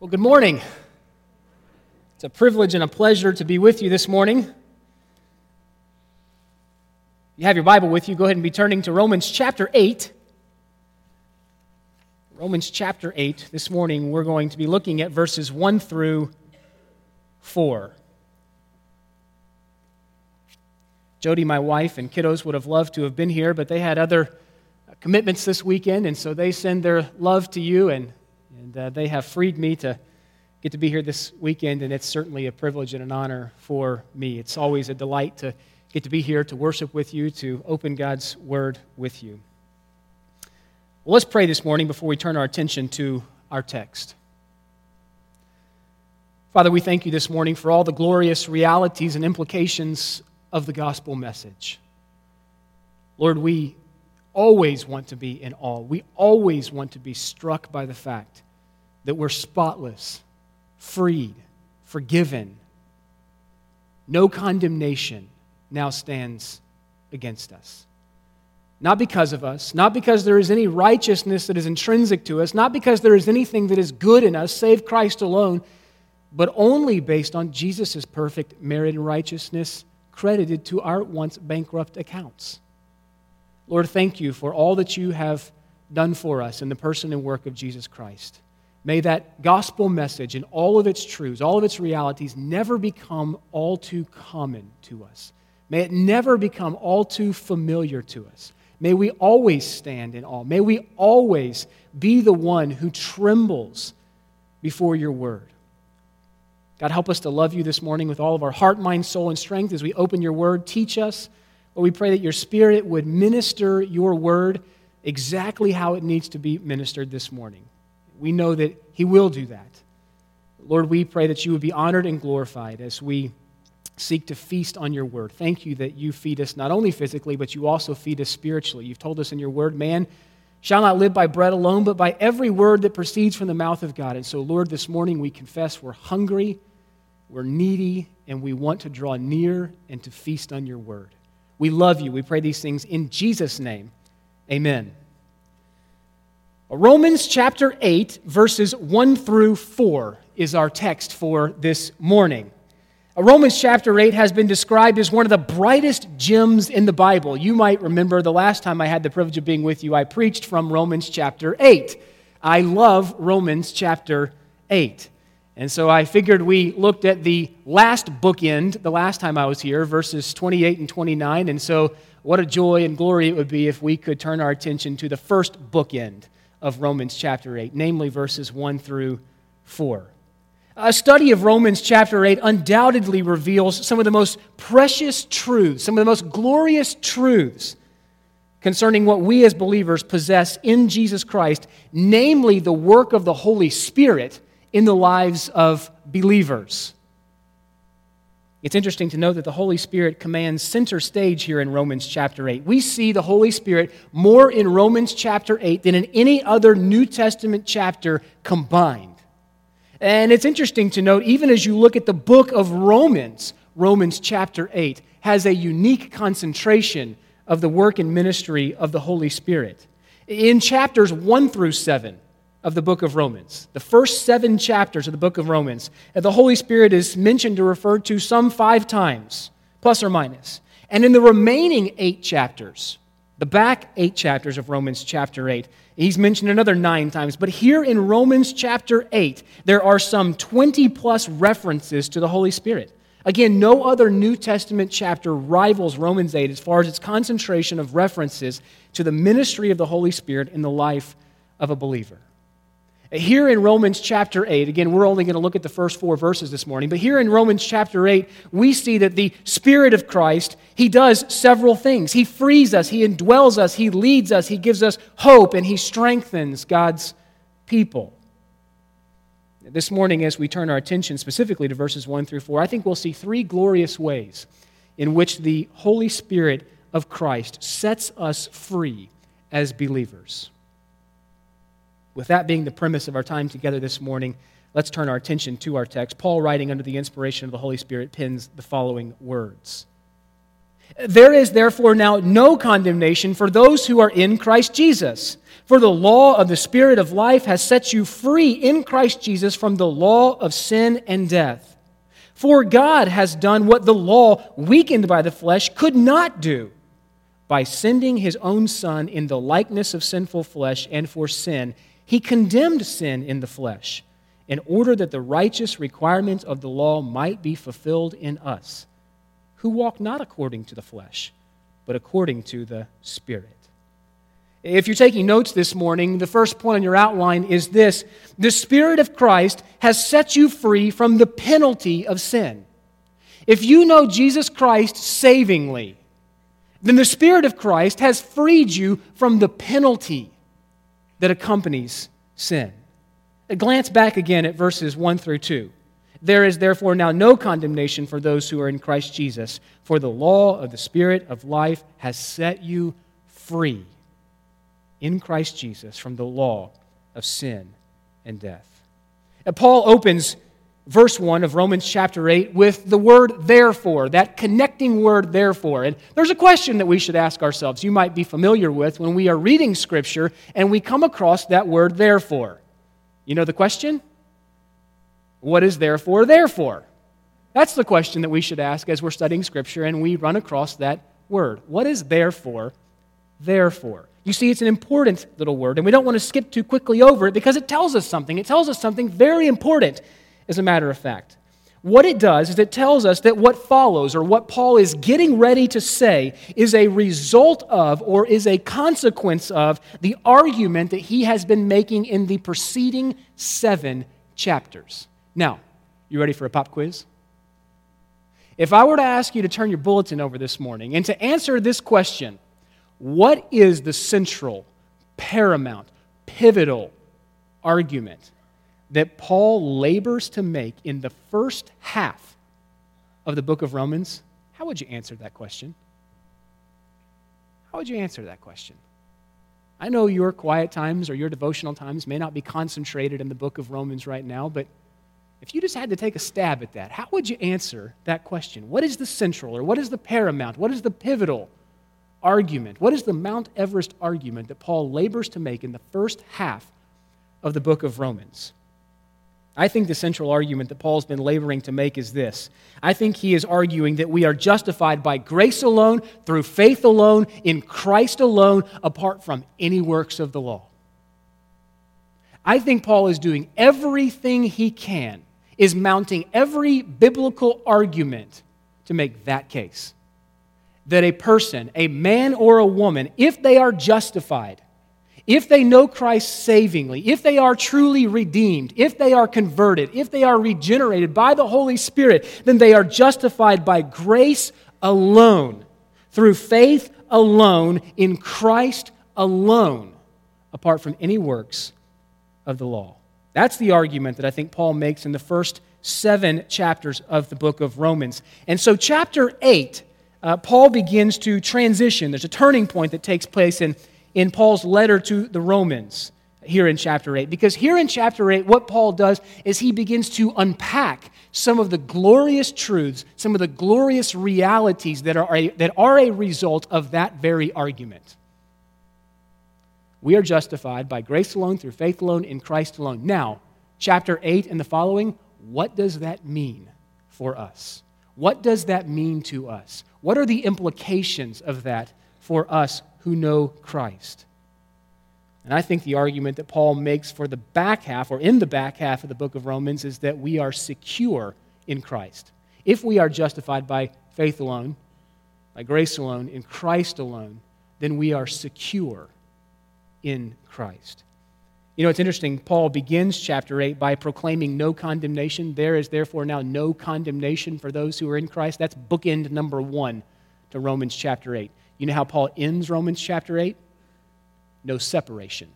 Well, good morning. It's a privilege and a pleasure to be with you this morning. You have your Bible with you. Go ahead and be turning to Romans chapter 8. Romans chapter 8. This morning we're going to be looking at verses 1 through 4. Jody, my wife, and kiddos would have loved to have been here, but they had other commitments this weekend, and so they send their love to you and and uh, they have freed me to get to be here this weekend, and it's certainly a privilege and an honor for me. It's always a delight to get to be here to worship with you, to open God's Word with you. Well, let's pray this morning before we turn our attention to our text. Father, we thank you this morning for all the glorious realities and implications of the gospel message. Lord, we always want to be in awe. We always want to be struck by the fact that we're spotless, freed, forgiven. No condemnation now stands against us. Not because of us, not because there is any righteousness that is intrinsic to us, not because there is anything that is good in us, save Christ alone, but only based on Jesus' perfect merit and righteousness credited to our once bankrupt accounts. Lord, thank you for all that you have done for us in the person and work of Jesus Christ. May that gospel message and all of its truths, all of its realities, never become all too common to us. May it never become all too familiar to us. May we always stand in awe. May we always be the one who trembles before your word. God, help us to love you this morning with all of our heart, mind, soul, and strength as we open your word. Teach us. Lord, we pray that your spirit would minister your word exactly how it needs to be ministered this morning. We know that He will do that. Lord, we pray that you would be honored and glorified as we seek to feast on your word. Thank you that you feed us not only physically, but you also feed us spiritually. You've told us in your word, man shall not live by bread alone, but by every word that proceeds from the mouth of God. And so, Lord, this morning we confess we're hungry, we're needy, and we want to draw near and to feast on your word. We love you. We pray these things in Jesus' name. Amen. Romans chapter 8, verses 1 through 4 is our text for this morning. Romans chapter 8 has been described as one of the brightest gems in the Bible. You might remember the last time I had the privilege of being with you, I preached from Romans chapter 8. I love Romans chapter 8. And so I figured we looked at the last bookend the last time I was here, verses 28 and 29. And so, what a joy and glory it would be if we could turn our attention to the first bookend of Romans chapter 8, namely verses 1 through 4. A study of Romans chapter 8 undoubtedly reveals some of the most precious truths, some of the most glorious truths concerning what we as believers possess in Jesus Christ, namely the work of the Holy Spirit in the lives of believers. It's interesting to note that the Holy Spirit commands center stage here in Romans chapter 8. We see the Holy Spirit more in Romans chapter 8 than in any other New Testament chapter combined. And it's interesting to note, even as you look at the book of Romans, Romans chapter 8 has a unique concentration of the work and ministry of the Holy Spirit. In chapters 1 through 7, of the book of Romans. The first seven chapters of the book of Romans. The Holy Spirit is mentioned or referred to some five times, plus or minus. And in the remaining eight chapters, the back eight chapters of Romans chapter 8, he's mentioned another nine times. But here in Romans chapter 8, there are some 20 plus references to the Holy Spirit. Again, no other New Testament chapter rivals Romans 8 as far as its concentration of references to the ministry of the Holy Spirit in the life of a believer. Here in Romans chapter 8, again, we're only going to look at the first four verses this morning, but here in Romans chapter 8, we see that the Spirit of Christ, He does several things. He frees us, He indwells us, He leads us, He gives us hope, and He strengthens God's people. This morning, as we turn our attention specifically to verses 1 through 4, I think we'll see three glorious ways in which the Holy Spirit of Christ sets us free as believers. With that being the premise of our time together this morning, let's turn our attention to our text. Paul, writing under the inspiration of the Holy Spirit, pins the following words There is therefore now no condemnation for those who are in Christ Jesus. For the law of the Spirit of life has set you free in Christ Jesus from the law of sin and death. For God has done what the law, weakened by the flesh, could not do. By sending his own Son in the likeness of sinful flesh and for sin, he condemned sin in the flesh, in order that the righteous requirements of the law might be fulfilled in us, who walk not according to the flesh, but according to the Spirit. If you're taking notes this morning, the first point on your outline is this The Spirit of Christ has set you free from the penalty of sin. If you know Jesus Christ savingly, then the Spirit of Christ has freed you from the penalty that accompanies sin. A glance back again at verses 1 through 2. There is therefore now no condemnation for those who are in Christ Jesus, for the law of the Spirit of life has set you free in Christ Jesus from the law of sin and death. And Paul opens verse 1 of Romans chapter 8 with the word therefore, that connecting word therefore. And there's a question that we should ask ourselves, you might be familiar with when we are reading Scripture and we come across that word therefore. You know the question? What is therefore therefore? That's the question that we should ask as we're studying Scripture and we run across that word. What is therefore therefore? You see, it's an important little word, and we don't want to skip too quickly over it because it tells us something. It tells us something very important, as a matter of fact. What it does is it tells us that what follows, or what Paul is getting ready to say, is a result of or is a consequence of the argument that he has been making in the preceding seven chapters. Now, you ready for a pop quiz? If I were to ask you to turn your bulletin over this morning and to answer this question, what is the central, paramount, pivotal argument that Paul labors to make in the first half of the book of Romans? How would you answer that question? How would you answer that question? I know your quiet times or your devotional times may not be concentrated in the book of Romans right now, but if you just had to take a stab at that, how would you answer that question? What is the central or what is the paramount? What is the pivotal argument? What is the Mount Everest argument that Paul labors to make in the first half of the book of Romans? I think the central argument that Paul's been laboring to make is this. I think he is arguing that we are justified by grace alone, through faith alone, in Christ alone, apart from any works of the law. I think Paul is doing everything he can, is mounting every biblical argument to make that case that a person, a man or a woman, if they are justified, if they know Christ savingly, if they are truly redeemed, if they are converted, if they are regenerated by the Holy Spirit, then they are justified by grace alone, through faith alone, in Christ alone, apart from any works of the law. That's the argument that I think Paul makes in the first seven chapters of the book of Romans. And so, chapter 8 uh, Paul begins to transition. There's a turning point that takes place in, in Paul's letter to the Romans here in chapter 8. Because here in chapter 8, what Paul does is he begins to unpack some of the glorious truths, some of the glorious realities that are a, that are a result of that very argument. We are justified by grace alone, through faith alone, in Christ alone. Now, chapter 8 and the following, what does that mean for us? What does that mean to us? What are the implications of that for us who know Christ? And I think the argument that Paul makes for the back half, or in the back half of the book of Romans, is that we are secure in Christ. If we are justified by faith alone, by grace alone, in Christ alone, then we are secure in Christ. You know, it's interesting. Paul begins chapter 8 by proclaiming no condemnation. There is therefore now no condemnation for those who are in Christ. That's bookend number one to Romans chapter 8. You know how Paul ends Romans chapter 8? No separation.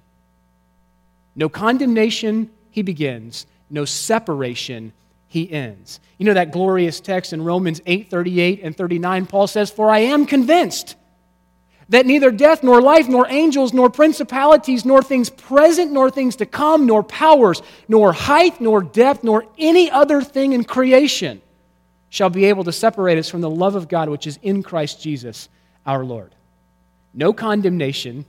No condemnation, he begins. No separation, he ends. You know that glorious text in Romans 8 38 and 39? Paul says, For I am convinced that neither death, nor life, nor angels, nor principalities, nor things present, nor things to come, nor powers, nor height, nor depth, nor any other thing in creation shall be able to separate us from the love of God which is in Christ Jesus our Lord. No condemnation,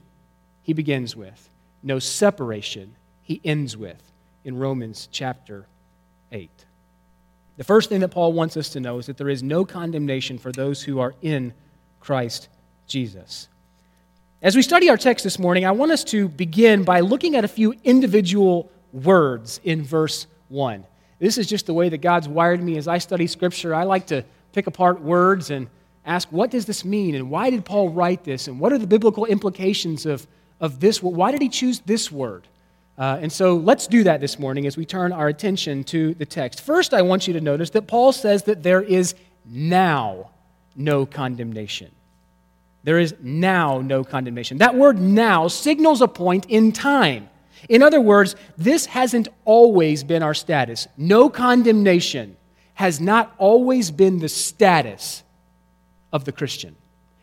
he begins with. no separation, he ends with in Romans chapter 8. The first thing that Paul wants us to know is that there is no condemnation for those who are in Christ Jesus. As we study our text this morning, I want us to begin by looking at a few individual words in verse 1. This is just the way that God's wired me as I study Scripture. I like to pick apart words and ask, what does this mean? And why did Paul write this? And what are the biblical implications of, of this? Why did he choose this word? Uh, and so let's do that this morning as we turn our attention to the text. First, I want you to notice that Paul says that there is now no condemnation. There is now no condemnation. That word now signals a point in time. In other words, this hasn't always been our status. No condemnation has not always been the status of the Christian,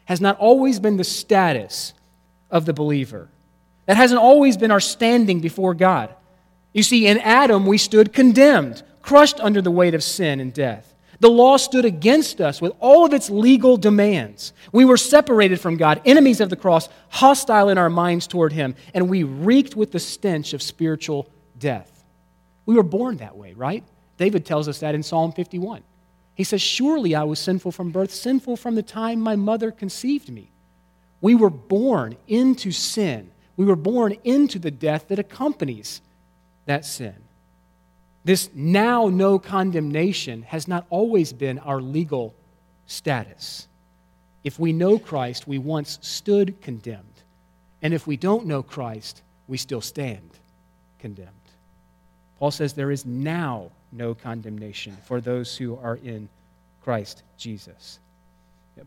has not always been the status of the believer. That hasn't always been our standing before God. You see, in Adam, we stood condemned, crushed under the weight of sin and death. The law stood against us with all of its legal demands. We were separated from God, enemies of the cross, hostile in our minds toward Him, and we reeked with the stench of spiritual death. We were born that way, right? David tells us that in Psalm 51. He says, Surely I was sinful from birth, sinful from the time my mother conceived me. We were born into sin. We were born into the death that accompanies that sin. This now no condemnation has not always been our legal status. If we know Christ, we once stood condemned. And if we don't know Christ, we still stand condemned. Paul says there is now no condemnation for those who are in Christ Jesus.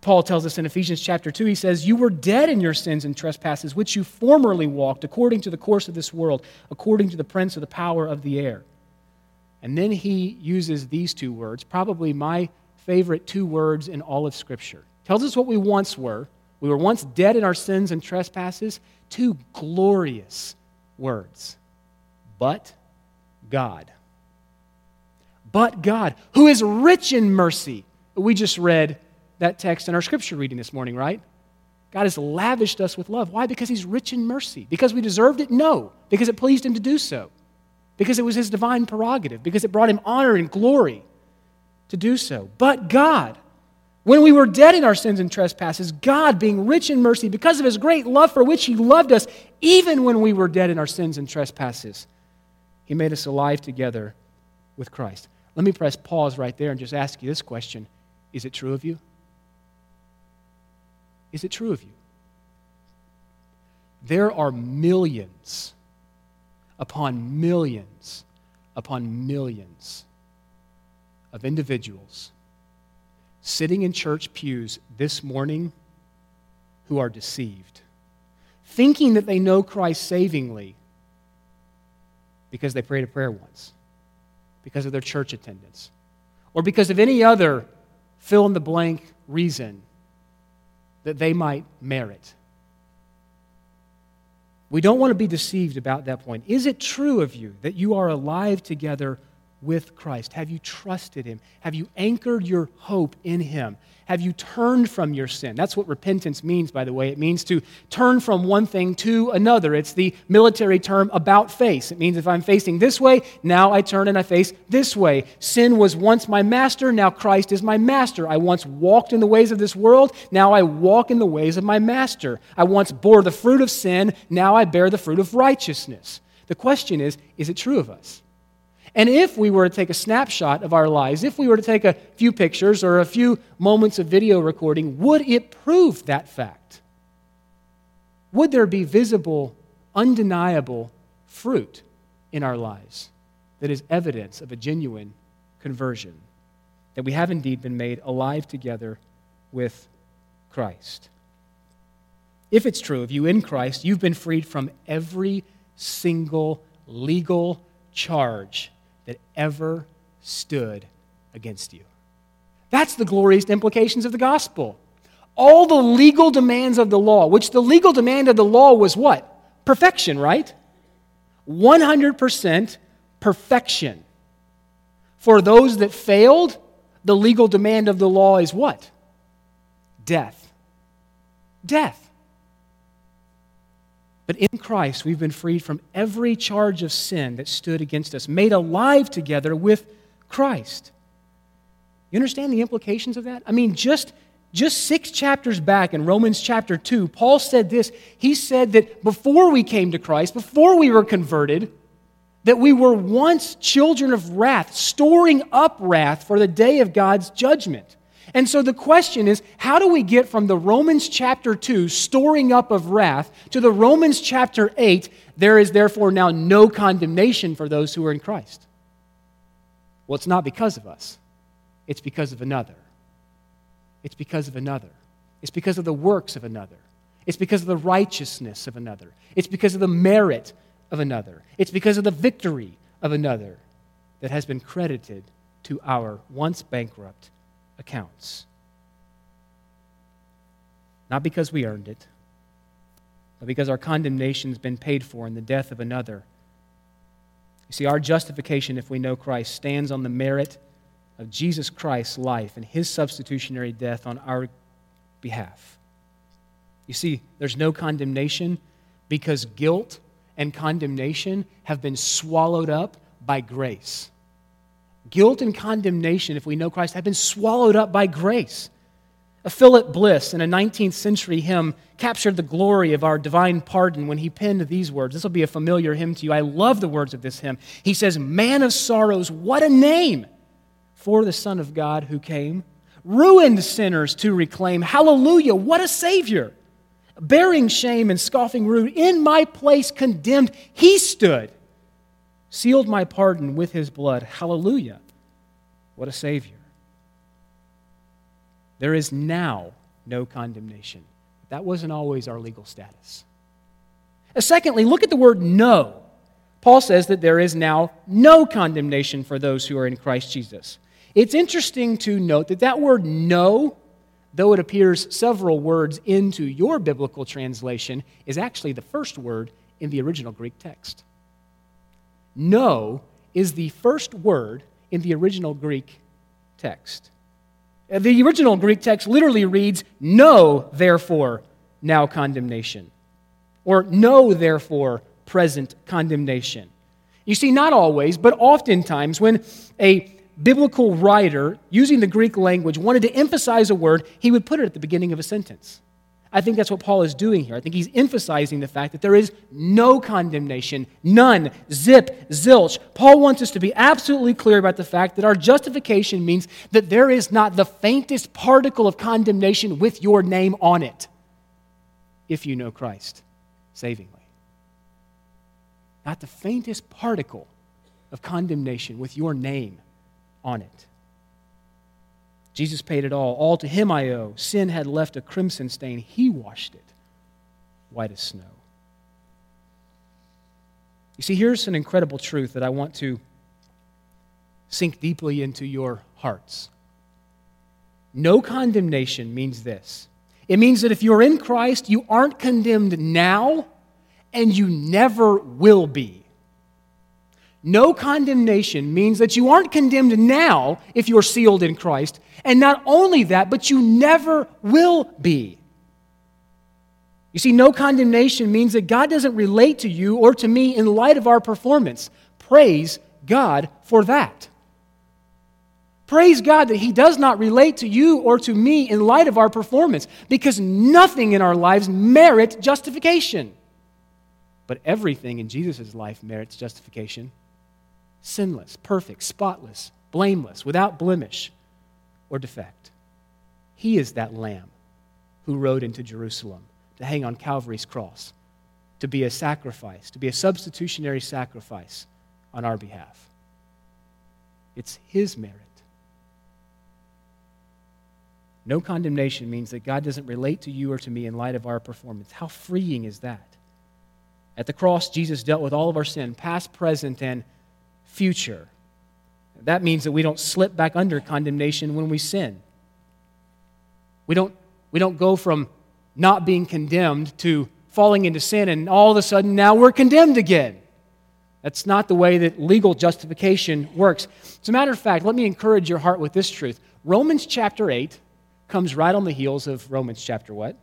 Paul tells us in Ephesians chapter 2, he says, You were dead in your sins and trespasses, which you formerly walked according to the course of this world, according to the prince of the power of the air and then he uses these two words, probably my favorite two words in all of Scripture. Tells us what we once were. We were once dead in our sins and trespasses. Two glorious words. But God. But God, who is rich in mercy. We just read that text in our scripture reading this morning, right? God has lavished us with love. Why? Because He's rich in mercy. Because we deserved it? No. Because it pleased Him to do so because it was his divine prerogative, because it brought him honor and glory to do so. But God, when we were dead in our sins and trespasses, God, being rich in mercy, because of his great love for which he loved us, even when we were dead in our sins and trespasses, he made us alive together with Christ. Let me press pause right there and just ask you this question Is it true of you? Is it true of you? There are millions upon millions upon millions of individuals sitting in church pews this morning who are deceived, thinking that they know Christ savingly because they prayed a prayer once, because of their church attendance, or because of any other fill in the blank reason that they might merit. We don't want to be deceived about that point. Is it true of you that you are alive together with Christ? Have you trusted Him? Have you anchored your hope in Him? Have you turned from your sin? That's what repentance means, by the way. It means to turn from one thing to another. It's the military term about face. It means if I'm facing this way, now I turn and I face this way. Sin was once my master, now Christ is my master. I once walked in the ways of this world, now I walk in the ways of my master. I once bore the fruit of sin, now I bear the fruit of righteousness. The question is is it true of us? And if we were to take a snapshot of our lives, if we were to take a few pictures or a few moments of video recording, would it prove that fact? Would there be visible, undeniable fruit in our lives that is evidence of a genuine conversion? That we have indeed been made alive together with Christ. If it's true of you in Christ, you've been freed from every single legal charge that ever stood against you. That's the glorious implications of the gospel. All the legal demands of the law, which the legal demand of the law was what? Perfection, right? 100% perfection. For those that failed, the legal demand of the law is what? Death. Death. But in Christ, we've been freed from every charge of sin that stood against us, made alive together with Christ. You understand the implications of that? I mean, just, just six chapters back in Romans chapter 2, Paul said this. He said that before we came to Christ, before we were converted, that we were once children of wrath, storing up wrath for the day of God's judgment. And so the question is how do we get from the Romans chapter 2, storing up of wrath, to the Romans chapter 8, there is therefore now no condemnation for those who are in Christ? Well, it's not because of us, it's because of another. It's because of another. It's because of the works of another. It's because of the righteousness of another. It's because of the merit of another. It's because of the victory of another that has been credited to our once bankrupt accounts. Not because we earned it, but because our condemnation has been paid for in the death of another. You see, our justification, if we know Christ, stands on the merit of Jesus Christ's life and his substitutionary death on our behalf. You see, there's no condemnation because guilt and condemnation have been swallowed up by grace. Guilt and condemnation, if we know Christ, have been swallowed up by grace. A Philip Bliss, in a 19th century hymn, captured the glory of our divine pardon when he penned these words. This will be a familiar hymn to you. I love the words of this hymn. He says, Man of sorrows, what a name for the Son of God who came, ruined sinners to reclaim. Hallelujah, what a Savior! Bearing shame and scoffing rude, in my place condemned, he stood sealed my pardon with his blood. Hallelujah. What a Savior. There is now no condemnation. That wasn't always our legal status. Uh, secondly, look at the word no. Paul says that there is now no condemnation for those who are in Christ Jesus. It's interesting to note that that word no, though it appears several words into your biblical translation, is actually the first word in the original Greek text. No is the first word in the original Greek text. The original Greek text literally reads, No, therefore, now condemnation. Or no, therefore, present condemnation. You see, not always, but oftentimes when a biblical writer, using the Greek language, wanted to emphasize a word, he would put it at the beginning of a sentence. I think that's what Paul is doing here. I think he's emphasizing the fact that there is no condemnation, none, zip, zilch. Paul wants us to be absolutely clear about the fact that our justification means that there is not the faintest particle of condemnation with your name on it if you know Christ savingly. Not the faintest particle of condemnation with your name on it. Jesus paid it all. All to him I owe. Sin had left a crimson stain. He washed it white as snow. You see, here's an incredible truth that I want to sink deeply into your hearts. No condemnation means this it means that if you're in Christ, you aren't condemned now, and you never will be. No condemnation means that you aren't condemned now if you're sealed in Christ. And not only that, but you never will be. You see, no condemnation means that God doesn't relate to you or to me in light of our performance. Praise God for that. Praise God that He does not relate to you or to me in light of our performance because nothing in our lives merits justification. But everything in Jesus' life merits justification sinless, perfect, spotless, blameless, without blemish or defect. He is that lamb who rode into Jerusalem to hang on Calvary's cross, to be a sacrifice, to be a substitutionary sacrifice on our behalf. It's His merit. No condemnation means that God doesn't relate to you or to me in light of our performance. How freeing is that? At the cross, Jesus dealt with all of our sin, past, present, and future. That means that we don't slip back under condemnation when we sin. We don't, we don't go from not being condemned to falling into sin and all of a sudden now we're condemned again. That's not the way that legal justification works. As a matter of fact, let me encourage your heart with this truth. Romans chapter 8 comes right on the heels of Romans chapter what?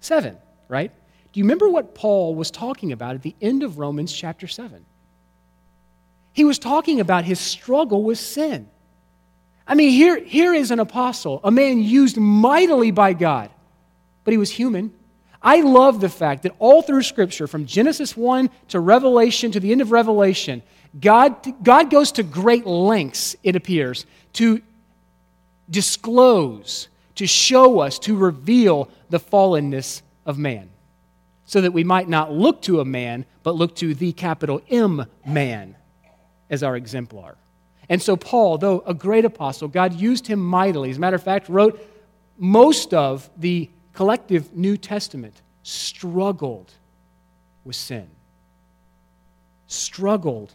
7, right? Do you remember what Paul was talking about at the end of Romans chapter 7? He was talking about his struggle with sin. I mean, here, here is an apostle, a man used mightily by God, but he was human. I love the fact that all through Scripture, from Genesis 1 to Revelation to the end of Revelation, God, God goes to great lengths, it appears, to disclose, to show us, to reveal the fallenness of man, so that we might not look to a man, but look to the capital M man as our exemplar. And so, Paul, though a great apostle, God used him mightily. As a matter of fact, wrote most of the collective New Testament, struggled with sin. Struggled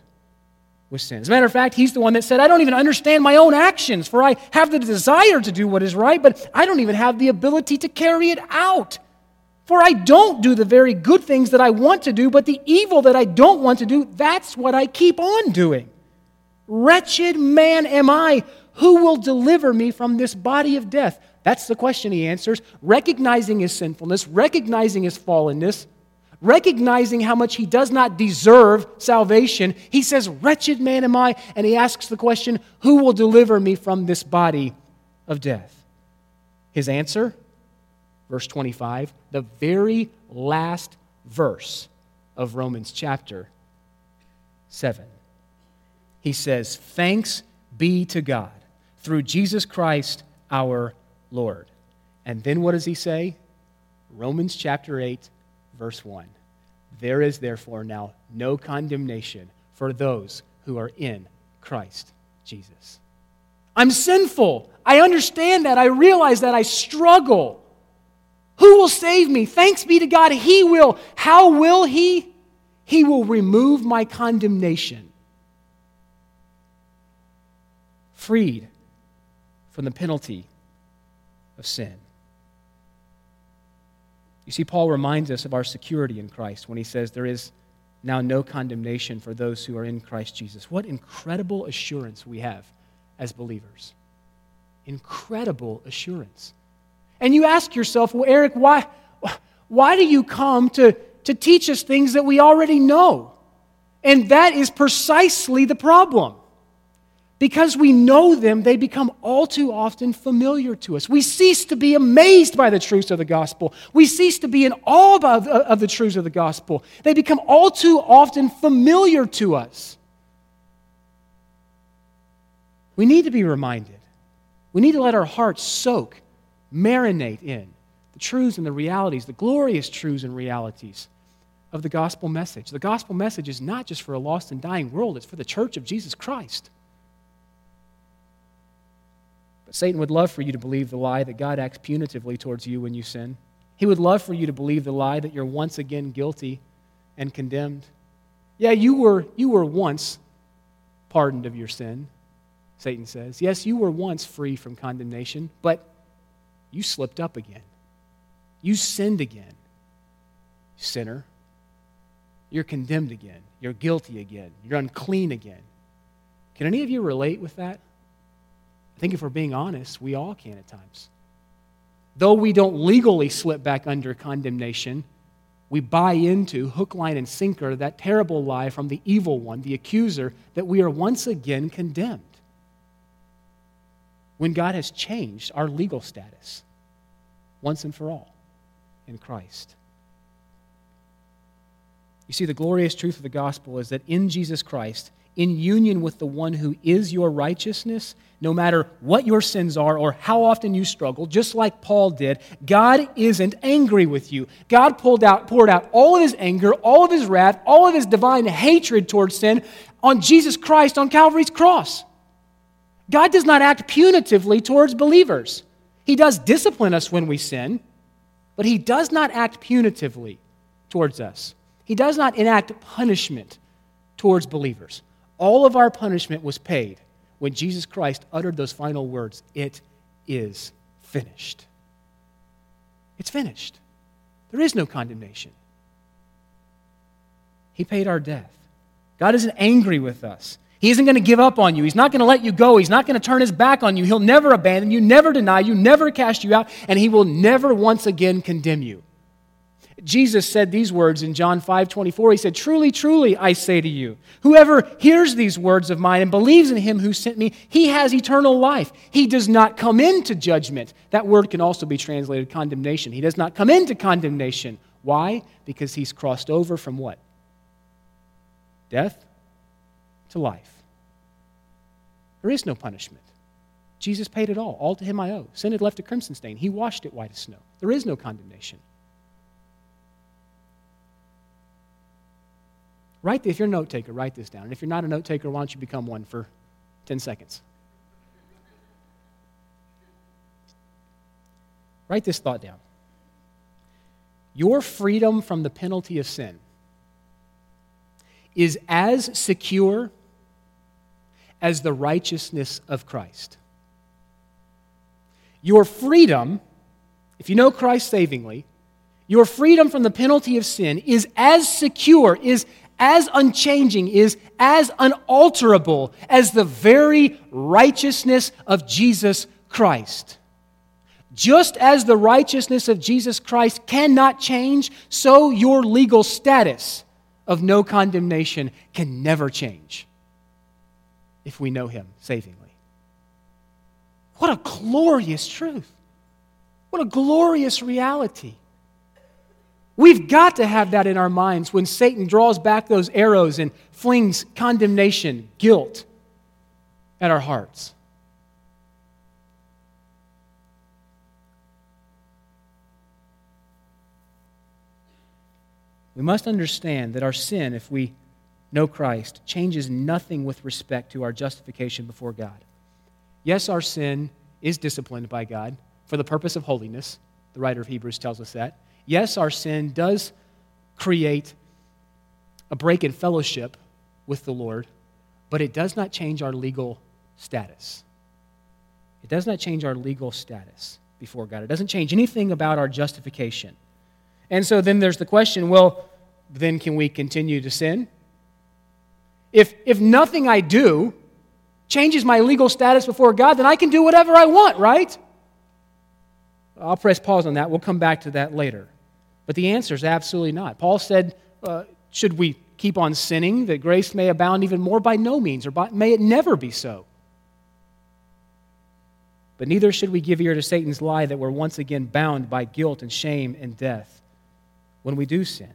with sin. As a matter of fact, he's the one that said, I don't even understand my own actions, for I have the desire to do what is right, but I don't even have the ability to carry it out. For I don't do the very good things that I want to do, but the evil that I don't want to do, that's what I keep on doing. Wretched man am I. Who will deliver me from this body of death? That's the question he answers. Recognizing his sinfulness, recognizing his fallenness, recognizing how much he does not deserve salvation, he says, Wretched man am I. And he asks the question, Who will deliver me from this body of death? His answer, verse 25, the very last verse of Romans chapter 7 he says, Thanks be to God through Jesus Christ our Lord. And then what does he say? Romans chapter 8, verse 1. There is therefore now no condemnation for those who are in Christ Jesus. I'm sinful. I understand that. I realize that. I struggle. Who will save me? Thanks be to God. He will. How will He? He will remove my condemnation freed from the penalty of sin. You see, Paul reminds us of our security in Christ when he says there is now no condemnation for those who are in Christ Jesus. What incredible assurance we have as believers! Incredible assurance. And you ask yourself, well, Eric, why, why do you come to, to teach us things that we already know? And that is precisely the problem. Because we know them, they become all too often familiar to us. We cease to be amazed by the truths of the gospel. We cease to be in awe of, of the truths of the gospel. They become all too often familiar to us. We need to be reminded. We need to let our hearts soak, marinate in the truths and the realities, the glorious truths and realities of the gospel message. The gospel message is not just for a lost and dying world, it's for the church of Jesus Christ. But Satan would love for you to believe the lie that God acts punitively towards you when you sin. He would love for you to believe the lie that you're once again guilty and condemned. Yeah, you were, you were once pardoned of your sin, Satan says. Yes, you were once free from condemnation, but you slipped up again. You sinned again. Sinner. You're condemned again. You're guilty again. You're unclean again. Can any of you relate with that? I think if we're being honest, we all can at times. Though we don't legally slip back under condemnation, we buy into hook, line, and sinker that terrible lie from the evil one, the accuser, that we are once again condemned. When God has changed our legal status once and for all in Christ. You see, the glorious truth of the gospel is that in Jesus Christ, in union with the one who is your righteousness, no matter what your sins are or how often you struggle, just like Paul did, God isn't angry with you. God pulled out, poured out all of his anger, all of his wrath, all of his divine hatred towards sin on Jesus Christ on Calvary's cross. God does not act punitively towards believers. He does discipline us when we sin, but he does not act punitively towards us. He does not enact punishment towards believers. All of our punishment was paid when Jesus Christ uttered those final words It is finished. It's finished. There is no condemnation. He paid our death. God isn't angry with us. He isn't going to give up on you. He's not going to let you go. He's not going to turn his back on you. He'll never abandon you, never deny you, never cast you out, and he will never once again condemn you. Jesus said these words in John 5 24. He said, Truly, truly, I say to you, whoever hears these words of mine and believes in him who sent me, he has eternal life. He does not come into judgment. That word can also be translated condemnation. He does not come into condemnation. Why? Because he's crossed over from what? Death to life. There is no punishment. Jesus paid it all. All to him I owe. Sin had left a crimson stain. He washed it white as snow. There is no condemnation. Write, if you're a note taker, write this down. And if you're not a note taker, why don't you become one for 10 seconds? Write this thought down. Your freedom from the penalty of sin is as secure as the righteousness of Christ. Your freedom, if you know Christ savingly, your freedom from the penalty of sin is as secure, is as unchanging, is as unalterable as the very righteousness of Jesus Christ. Just as the righteousness of Jesus Christ cannot change, so your legal status of no condemnation can never change if we know Him savingly. What a glorious truth! What a glorious reality. We've got to have that in our minds when Satan draws back those arrows and flings condemnation, guilt at our hearts. We must understand that our sin, if we know Christ, changes nothing with respect to our justification before God. Yes, our sin is disciplined by God for the purpose of holiness. The writer of Hebrews tells us that. Yes, our sin does create a break in fellowship with the Lord, but it does not change our legal status. It does not change our legal status before God. It doesn't change anything about our justification. And so then there's the question well, then can we continue to sin? If, if nothing I do changes my legal status before God, then I can do whatever I want, right? I'll press pause on that. We'll come back to that later. But the answer is absolutely not. Paul said, uh, should we keep on sinning that grace may abound even more? By no means, or by, may it never be so. But neither should we give ear to Satan's lie that we're once again bound by guilt and shame and death when we do sin.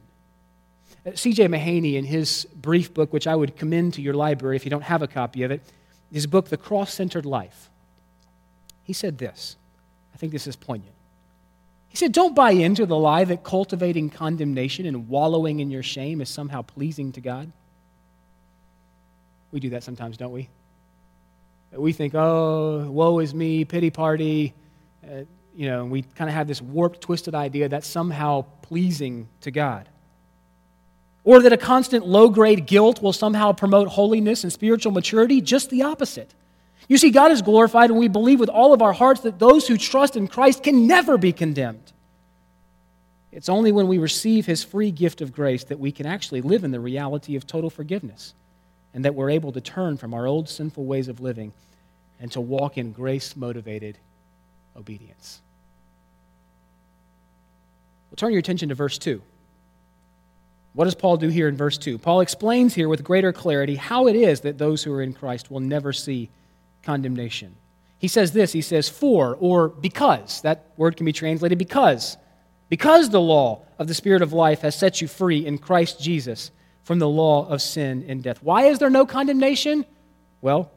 Uh, C.J. Mahaney, in his brief book, which I would commend to your library if you don't have a copy of it, his book, The Cross Centered Life, he said this. I think this is poignant. He said, Don't buy into the lie that cultivating condemnation and wallowing in your shame is somehow pleasing to God. We do that sometimes, don't we? We think, oh, woe is me, pity party. Uh, you know, we kind of have this warped, twisted idea that's somehow pleasing to God. Or that a constant low grade guilt will somehow promote holiness and spiritual maturity. Just the opposite. You see, God is glorified when we believe with all of our hearts that those who trust in Christ can never be condemned. It's only when we receive His free gift of grace that we can actually live in the reality of total forgiveness and that we're able to turn from our old sinful ways of living and to walk in grace motivated obedience. We'll turn your attention to verse 2. What does Paul do here in verse 2? Paul explains here with greater clarity how it is that those who are in Christ will never see condemnation. He says this, he says, for or because. That word can be translated because. Because the law of the Spirit of life has set you free in Christ Jesus from the law of sin and death. Why is there no condemnation? Well,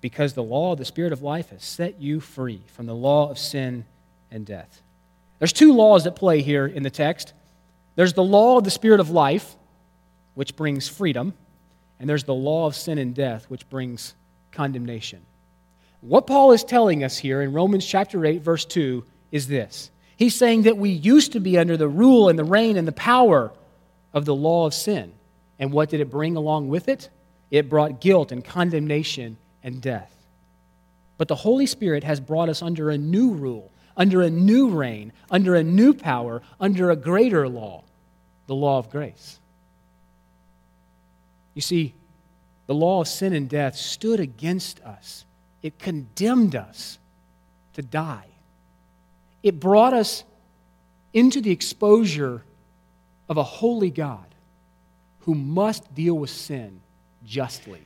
because the law of the Spirit of life has set you free from the law of sin and death. There's two laws at play here in the text. There's the law of the Spirit of life, which brings freedom, and there's the law of sin and death, which brings condemnation. What Paul is telling us here in Romans chapter 8, verse 2 is this. He's saying that we used to be under the rule and the reign and the power of the law of sin. And what did it bring along with it? It brought guilt and condemnation and death. But the Holy Spirit has brought us under a new rule, under a new reign, under a new power, under a greater law, the law of grace. You see, the law of sin and death stood against us, it condemned us to die. It brought us into the exposure of a holy God who must deal with sin justly.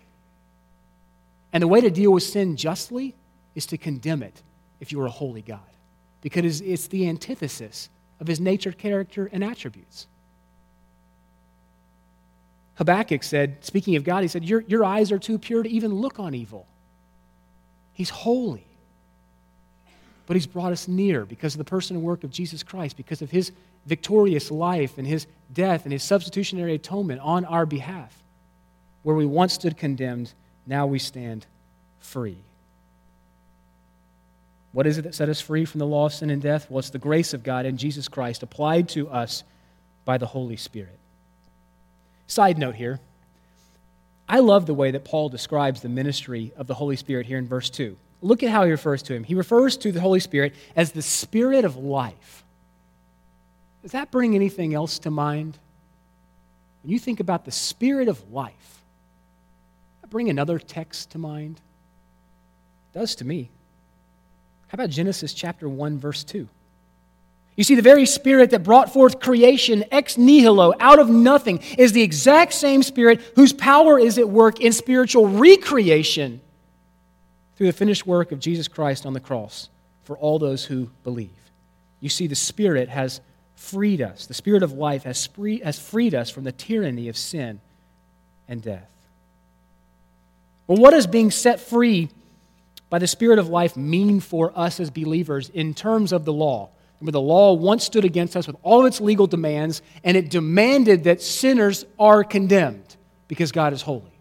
And the way to deal with sin justly is to condemn it if you are a holy God, because it's the antithesis of his nature, character, and attributes. Habakkuk said, speaking of God, he said, Your, your eyes are too pure to even look on evil. He's holy. But he's brought us near because of the person and work of Jesus Christ, because of his victorious life and his death and his substitutionary atonement on our behalf. Where we once stood condemned, now we stand free. What is it that set us free from the law of sin and death? Well, it's the grace of God in Jesus Christ applied to us by the Holy Spirit. Side note here I love the way that Paul describes the ministry of the Holy Spirit here in verse 2. Look at how he refers to him. He refers to the Holy Spirit as the Spirit of life. Does that bring anything else to mind? When you think about the Spirit of life, that bring another text to mind? It does to me. How about Genesis chapter 1, verse 2? You see, the very spirit that brought forth creation ex nihilo, out of nothing, is the exact same spirit whose power is at work in spiritual recreation through the finished work of Jesus Christ on the cross for all those who believe. You see, the Spirit has freed us. The Spirit of life has, has freed us from the tyranny of sin and death. Well, what does being set free by the Spirit of life mean for us as believers in terms of the law? Remember, the law once stood against us with all of its legal demands, and it demanded that sinners are condemned because God is holy.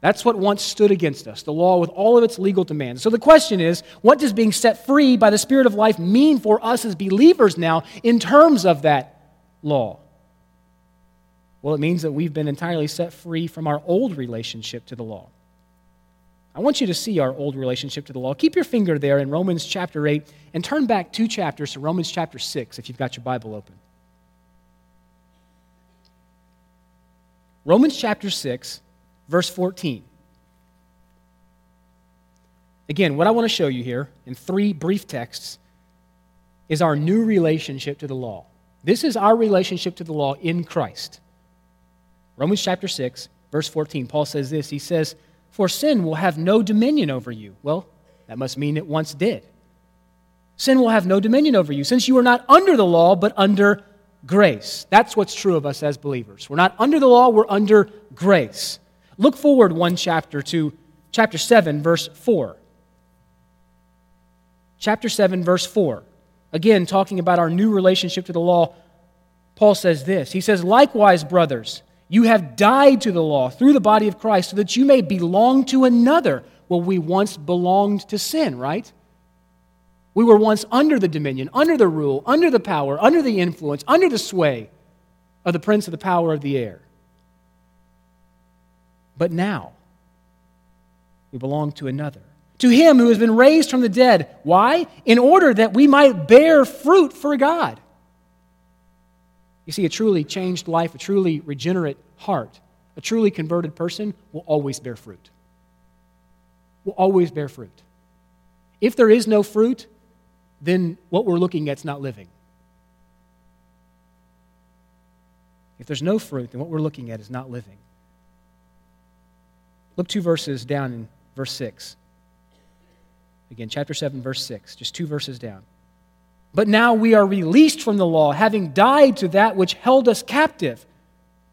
That's what once stood against us, the law with all of its legal demands. So the question is what does being set free by the Spirit of life mean for us as believers now in terms of that law? Well, it means that we've been entirely set free from our old relationship to the law. I want you to see our old relationship to the law. Keep your finger there in Romans chapter 8 and turn back two chapters to Romans chapter 6 if you've got your Bible open. Romans chapter 6 verse 14. Again, what I want to show you here in three brief texts is our new relationship to the law. This is our relationship to the law in Christ. Romans chapter 6, verse 14, Paul says this. He says, For sin will have no dominion over you. Well, that must mean it once did. Sin will have no dominion over you, since you are not under the law, but under grace. That's what's true of us as believers. We're not under the law, we're under grace. Look forward one chapter to chapter 7, verse 4. Chapter 7, verse 4. Again, talking about our new relationship to the law, Paul says this. He says, Likewise, brothers, you have died to the law through the body of Christ so that you may belong to another. Well, we once belonged to sin, right? We were once under the dominion, under the rule, under the power, under the influence, under the sway of the prince of the power of the air. But now, we belong to another. To him who has been raised from the dead. Why? In order that we might bear fruit for God. You see, a truly changed life, a truly regenerate heart, a truly converted person will always bear fruit. Will always bear fruit. If there is no fruit, then what we're looking at is not living. If there's no fruit, then what we're looking at is not living. Look two verses down in verse 6. Again, chapter 7, verse 6, just two verses down. But now we are released from the law, having died to that which held us captive,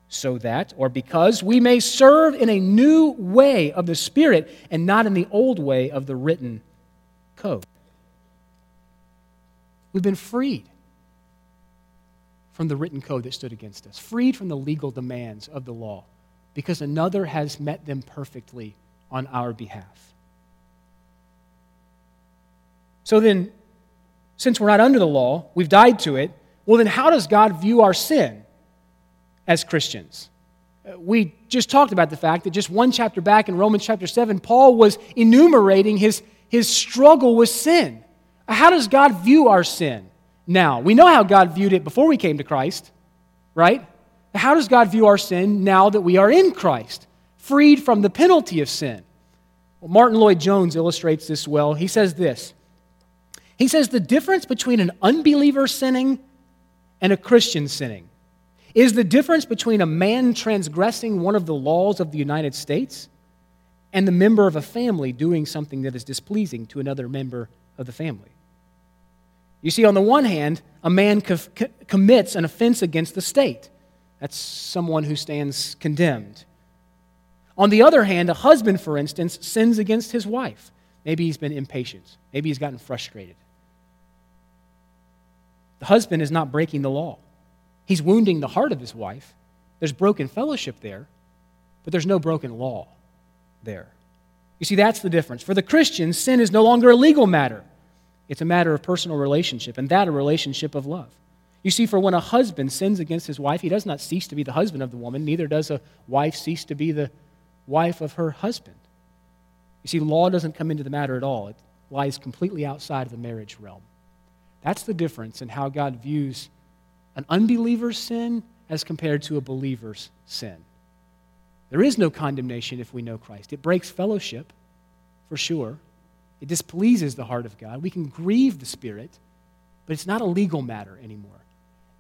so that, or because, we may serve in a new way of the Spirit and not in the old way of the written code. We've been freed from the written code that stood against us, freed from the legal demands of the law because another has met them perfectly on our behalf. So then, since we're not under the law, we've died to it, well, then how does God view our sin as Christians? Uh, we just talked about the fact that just one chapter back in Romans chapter 7, Paul was enumerating his, his struggle with sin. How does God view our sin now? We know how God viewed it before we came to Christ, right? How does God view our sin now that we are in Christ, freed from the penalty of sin? Well, Martyn Lloyd-Jones illustrates this well. He says this He says, The difference between an unbeliever sinning and a Christian sinning? Is the difference between a man transgressing one of the laws of the United States and the member of a family doing something that is displeasing to another member of the family? You see, on the one hand, a man co- commits an offense against the state. That's someone who stands condemned. On the other hand, a husband, for instance, sins against his wife. Maybe he's been impatient. Maybe he's gotten frustrated. The husband is not breaking the law, he's wounding the heart of his wife. There's broken fellowship there, but there's no broken law there. You see, that's the difference. For the Christian, sin is no longer a legal matter, it's a matter of personal relationship, and that a relationship of love. You see, for when a husband sins against his wife, he does not cease to be the husband of the woman, neither does a wife cease to be the wife of her husband. You see, law doesn't come into the matter at all, it lies completely outside of the marriage realm. That's the difference in how God views an unbeliever's sin as compared to a believer's sin. There is no condemnation if we know Christ. It breaks fellowship, for sure. It displeases the heart of God. We can grieve the Spirit, but it's not a legal matter anymore.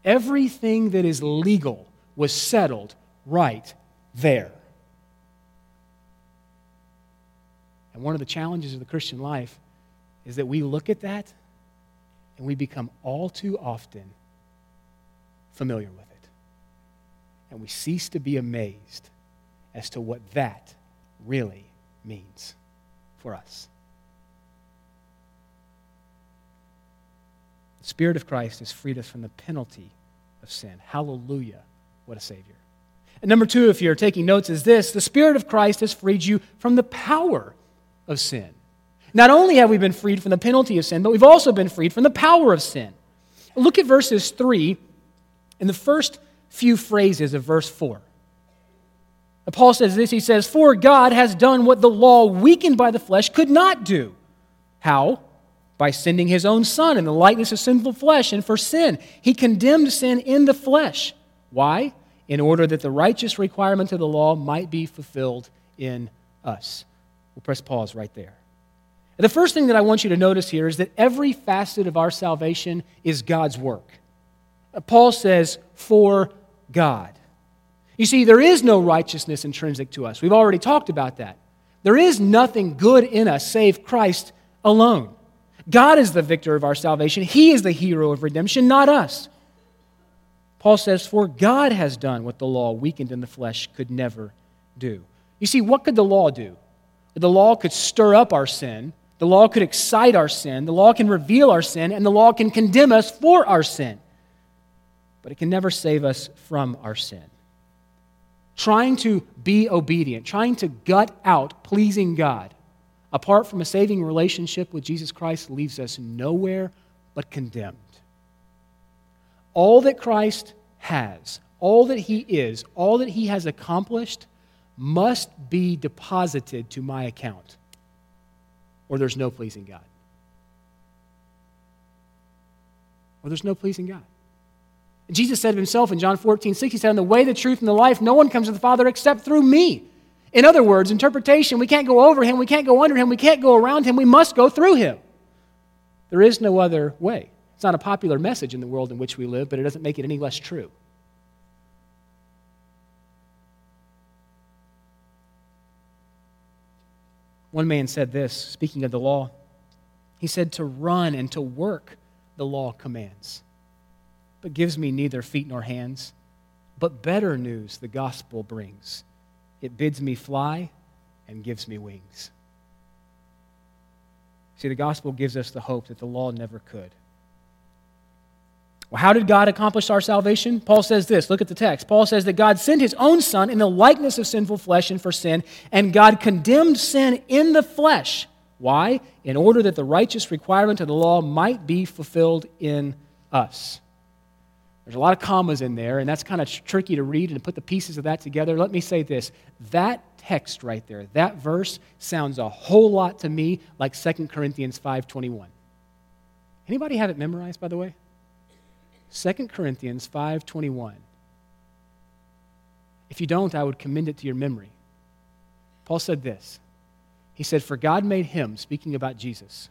Everything that is legal was settled right there. And one of the challenges of the Christian life is that we look at that and we become all too often familiar with it. And we cease to be amazed as to what that really means for us. The Spirit of Christ has freed us from the penalty of sin. Hallelujah. What a Savior. And number two, if you're taking notes, is this the Spirit of Christ has freed you from the power of sin. Not only have we been freed from the penalty of sin, but we've also been freed from the power of sin. Look at verses 3 and the first few phrases of verse 4. Paul says this he says, For God has done what the law, weakened by the flesh, could not do. How? By sending his own Son in the likeness of sinful flesh, and for sin. He condemned sin in the flesh. Why? In order that the righteous requirement of the law might be fulfilled in us. We'll press pause right there. The first thing that I want you to notice here is that every facet of our salvation is God's work. Uh, Paul says, for God. You see, there is no righteousness intrinsic to us. We've already talked about that. There is nothing good in us save Christ alone. God is the victor of our salvation. He is the hero of redemption, not us. Paul says, For God has done what the law, weakened in the flesh, could never do. You see, what could the law do? The law could stir up our sin, the law could excite our sin, the law can reveal our sin, and the law can condemn us for our sin. But it can never save us from our sin. Trying to be obedient, trying to gut out pleasing God, apart from a saving relationship with Jesus Christ, leaves us nowhere but condemned. All that Christ has, all that he is, all that he has accomplished must be deposited to my account, or there's no pleasing God. Or there's no pleasing God. Jesus said of himself in John 14, 6, he said, "In the way, the truth, and the life, no one comes to the Father except through me. In other words, interpretation, we can't go over him, we can't go under him, we can't go around him, we must go through him. There is no other way. It's not a popular message in the world in which we live, but it doesn't make it any less true. One man said this, speaking of the law. He said, To run and to work, the law commands, but gives me neither feet nor hands. But better news the gospel brings. It bids me fly and gives me wings. See, the gospel gives us the hope that the law never could. Well, how did God accomplish our salvation? Paul says this. Look at the text. Paul says that God sent his own Son in the likeness of sinful flesh and for sin, and God condemned sin in the flesh. Why? In order that the righteous requirement of the law might be fulfilled in us. There's a lot of commas in there, and that's kind of tricky to read and to put the pieces of that together. Let me say this that text right there, that verse, sounds a whole lot to me like 2 Corinthians 5.21. Anybody have it memorized, by the way? 2 Corinthians 5:21. If you don't, I would commend it to your memory. Paul said this. He said, "For God made him, speaking about Jesus,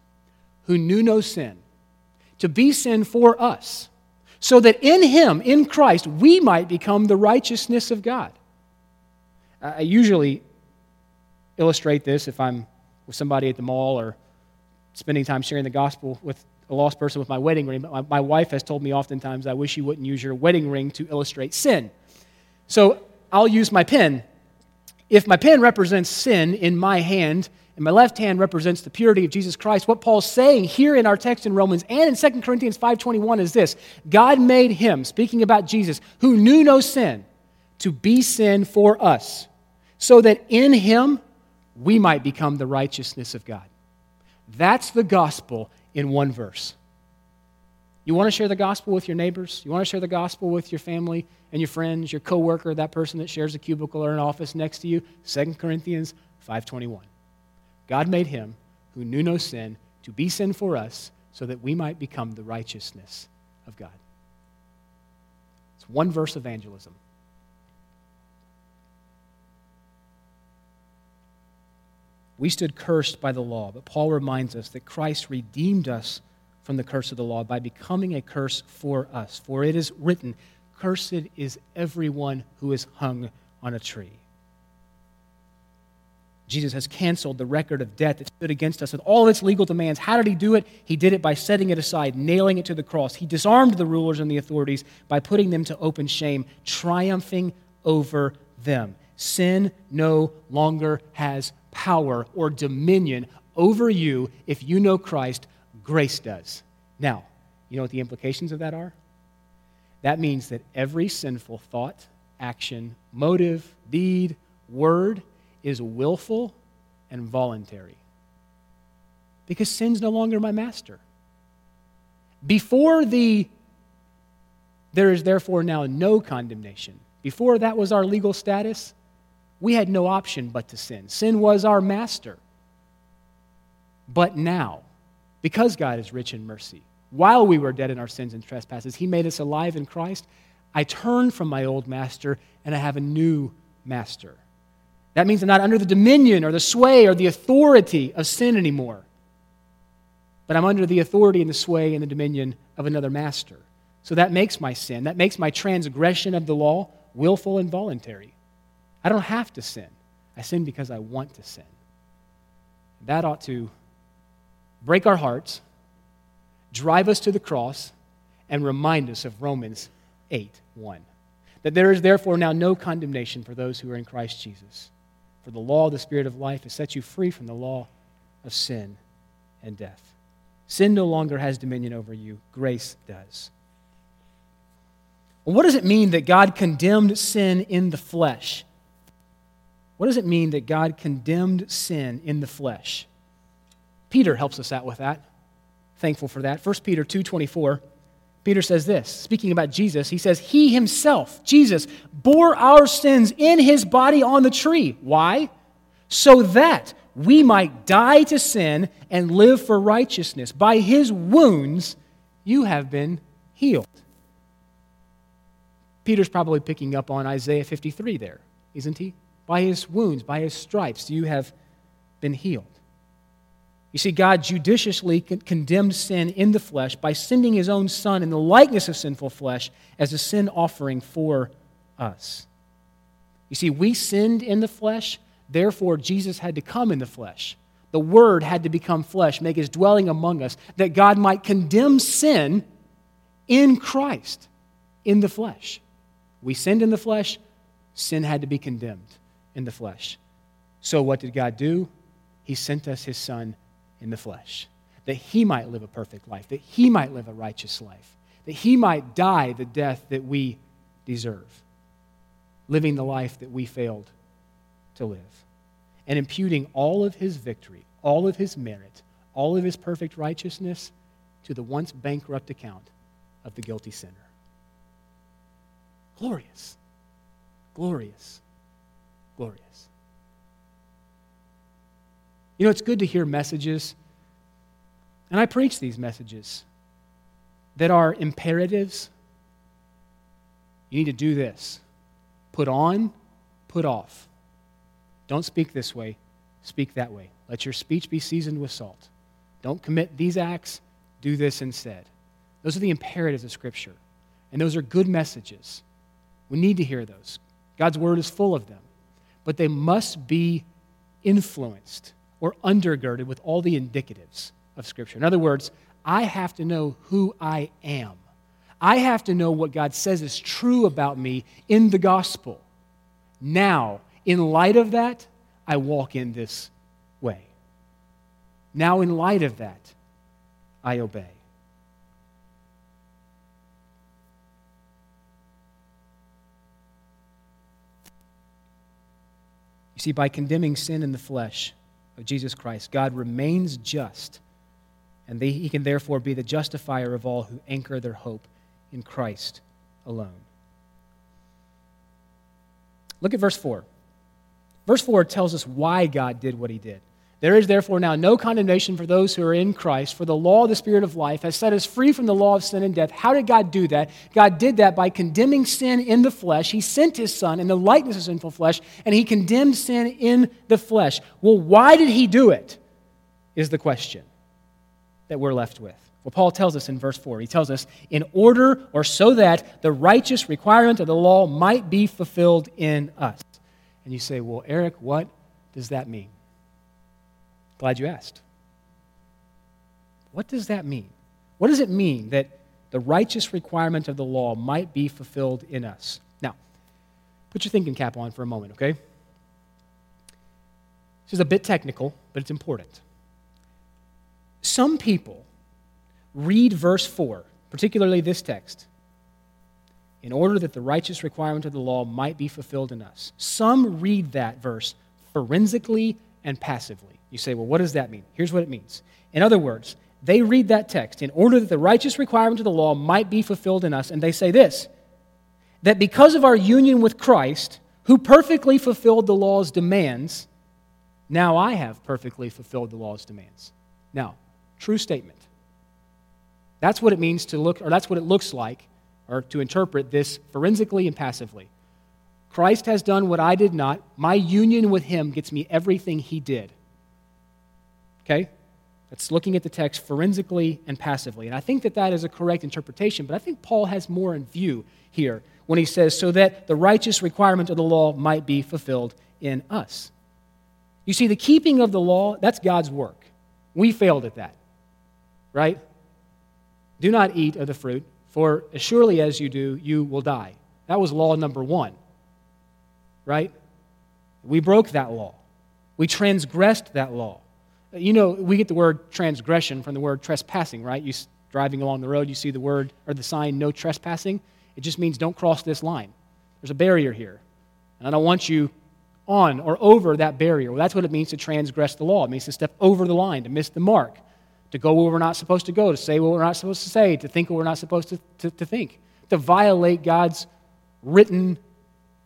who knew no sin, to be sin for us, so that in him, in Christ, we might become the righteousness of God. I usually illustrate this if I'm with somebody at the mall or spending time sharing the gospel with a lost person with my wedding ring. My, my wife has told me oftentimes, I wish you wouldn't use your wedding ring to illustrate sin. So I'll use my pen. If my pen represents sin in my hand, and my left hand represents the purity of Jesus Christ. What Paul's saying here in our text in Romans and in 2 Corinthians 5:21 is this: God made him, speaking about Jesus, who knew no sin, to be sin for us, so that in him we might become the righteousness of God. That's the gospel in one verse. You want to share the gospel with your neighbors? You want to share the gospel with your family and your friends, your coworker, that person that shares a cubicle or an office next to you? 2 Corinthians 5:21. God made him who knew no sin to be sin for us so that we might become the righteousness of God. It's one verse evangelism. We stood cursed by the law, but Paul reminds us that Christ redeemed us from the curse of the law by becoming a curse for us. For it is written, Cursed is everyone who is hung on a tree. Jesus has canceled the record of debt that stood against us with all its legal demands. How did he do it? He did it by setting it aside, nailing it to the cross. He disarmed the rulers and the authorities by putting them to open shame, triumphing over them. Sin no longer has power or dominion over you if you know Christ. Grace does. Now, you know what the implications of that are? That means that every sinful thought, action, motive, deed, word, is willful and voluntary. Because sin's no longer my master. Before the there is therefore now no condemnation. Before that was our legal status, we had no option but to sin. Sin was our master. But now, because God is rich in mercy, while we were dead in our sins and trespasses, He made us alive in Christ. I turn from my old master and I have a new master. That means I'm not under the dominion or the sway or the authority of sin anymore. But I'm under the authority and the sway and the dominion of another master. So that makes my sin, that makes my transgression of the law willful and voluntary. I don't have to sin. I sin because I want to sin. That ought to break our hearts, drive us to the cross, and remind us of Romans 8 1. That there is therefore now no condemnation for those who are in Christ Jesus. For the law of the Spirit of life has set you free from the law of sin and death. Sin no longer has dominion over you, grace does. What does it mean that God condemned sin in the flesh? What does it mean that God condemned sin in the flesh? Peter helps us out with that. Thankful for that. 1 Peter 2:24 Peter says this, speaking about Jesus, he says, He himself, Jesus, bore our sins in his body on the tree. Why? So that we might die to sin and live for righteousness. By his wounds, you have been healed. Peter's probably picking up on Isaiah 53 there, isn't he? By his wounds, by his stripes, you have been healed. You see, God judiciously condemned sin in the flesh by sending his own Son in the likeness of sinful flesh as a sin offering for us. You see, we sinned in the flesh, therefore, Jesus had to come in the flesh. The Word had to become flesh, make his dwelling among us, that God might condemn sin in Christ, in the flesh. We sinned in the flesh, sin had to be condemned in the flesh. So, what did God do? He sent us his Son in the flesh, that he might live a perfect life, that he might live a righteous life, that he might die the death that we deserve, living the life that we failed to live, and imputing all of his victory, all of his merit, all of his perfect righteousness to the once bankrupt account of the guilty sinner. Glorious, glorious, glorious. You know, it's good to hear messages, and I preach these messages that are imperatives. You need to do this put on, put off. Don't speak this way, speak that way. Let your speech be seasoned with salt. Don't commit these acts, do this instead. Those are the imperatives of Scripture. And those are good messages. We need to hear those. God's word is full of them. But they must be influenced or undergirded with all the indicatives of Scripture. In other words, I have to know who I am. I have to know what God says is true about me in the gospel. Now, in light of that, I walk in this way. Now, in light of that, I obey. You see, by condemning sin in the flesh of Jesus Christ, God remains just, and they, he can therefore be the justifier of all who anchor their hope in Christ alone. Look at verse 4. Verse 4 tells us why God did what he did. There is therefore now no condemnation for those who are in Christ, for the law of the Spirit of life has set us free from the law of sin and death. How did God do that? God did that by condemning sin in the flesh. He sent his Son in the likeness of sinful flesh, and he condemned sin in the flesh. Well, why did he do it? Is the question that we're left with. Well, Paul tells us in verse 4, he tells us, in order or so that the righteous requirement of the law might be fulfilled in us. And you say, well, Eric, what does that mean? Glad you asked. What does that mean? What does it mean that the righteous requirement of the law might be fulfilled in us? Now, put your thinking cap on for a moment, okay? This is a bit technical, but it's important. Some people read verse 4, particularly this text, in order that the righteous requirement of the law might be fulfilled in us. Some read that verse forensically and passively. You say, well, what does that mean? Here's what it means. In other words, they read that text in order that the righteous requirement of the law might be fulfilled in us, and they say this that because of our union with Christ, who perfectly fulfilled the law's demands, now I have perfectly fulfilled the law's demands. Now, true statement. That's what it means to look, or that's what it looks like, or to interpret this forensically and passively. Christ has done what I did not. My union with him gets me everything he did. Okay? That's looking at the text forensically and passively. And I think that that is a correct interpretation, but I think Paul has more in view here when he says, so that the righteous requirement of the law might be fulfilled in us. You see, the keeping of the law, that's God's work. We failed at that, right? Do not eat of the fruit, for as surely as you do, you will die. That was law number one, right? We broke that law. We transgressed that law. You know, we get the word transgression from the word trespassing, right? You driving along the road, you see the word or the sign no trespassing. It just means don't cross this line. There's a barrier here. And I don't want you on or over that barrier. Well, that's what it means to transgress the law. It means to step over the line, to miss the mark, to go where we're not supposed to go, to say what we're not supposed to say, to think what we're not supposed to, to, to think, to violate God's written